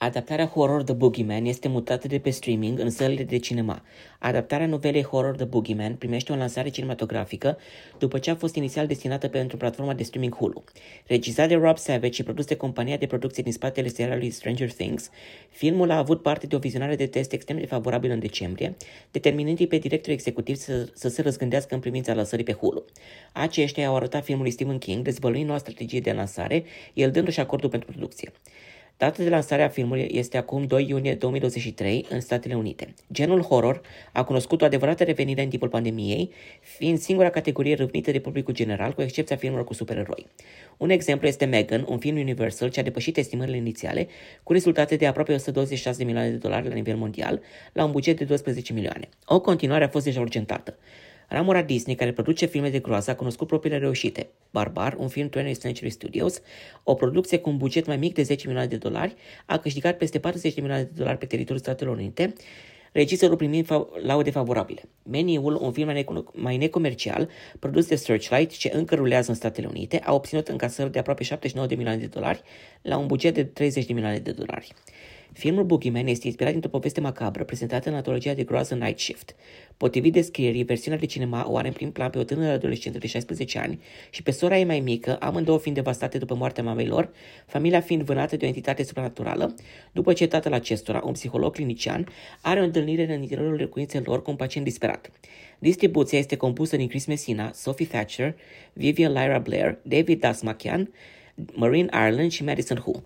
Adaptarea horror The Boogeyman este mutată de pe streaming în sălile de cinema. Adaptarea novelei horror The Boogeyman primește o lansare cinematografică după ce a fost inițial destinată pentru platforma de streaming Hulu. Regizat de Rob Savage și produs de compania de producție din spatele serialului Stranger Things, filmul a avut parte de o vizionare de test extrem de favorabilă în decembrie, determinându-i pe directorul executiv să, să se răzgândească în privința lăsării pe Hulu. Aceștia au arătat filmului Stephen King, dezvăluind noua strategie de lansare, el dându-și acordul pentru producție. Data de lansare a filmului este acum 2 iunie 2023 în Statele Unite. Genul horror a cunoscut o adevărată revenire în timpul pandemiei, fiind singura categorie râvnită de publicul general, cu excepția filmelor cu supereroi. Un exemplu este Megan, un film Universal ce a depășit estimările inițiale, cu rezultate de aproape 126 de milioane de dolari la nivel mondial, la un buget de 12 milioane. O continuare a fost deja urgentată. Ramura Disney, care produce filme de groază, a cunoscut propriile reușite. Barbar, un film 20th Century Studios, o producție cu un buget mai mic de 10 milioane de dolari, a câștigat peste 40 de milioane de dolari pe teritoriul Statelor Unite, regizorul primind fa- laude favorabile. Meniul, un film mai, neco- mai necomercial, produs de Searchlight, ce încă rulează în Statele Unite, a obținut încasări de aproape 79 de milioane de dolari la un buget de 30 de milioane de dolari. Filmul Boogeyman este inspirat dintr-o poveste macabră prezentată în antologia de groază Night Shift. Potrivit descrierii, versiunea de cinema o are în prim plan pe o tânără adolescentă de 16 ani și pe sora ei mai mică, amândouă fiind devastate după moartea mamei lor, familia fiind vânată de o entitate supranaturală, după ce tatăl acestora, un psiholog clinician, are o întâlnire în interiorul locuinței lor cu un pacient disperat. Distribuția este compusă din Chris Messina, Sophie Thatcher, Vivian Lyra Blair, David Dasmakian, Marine Ireland și Madison Hu.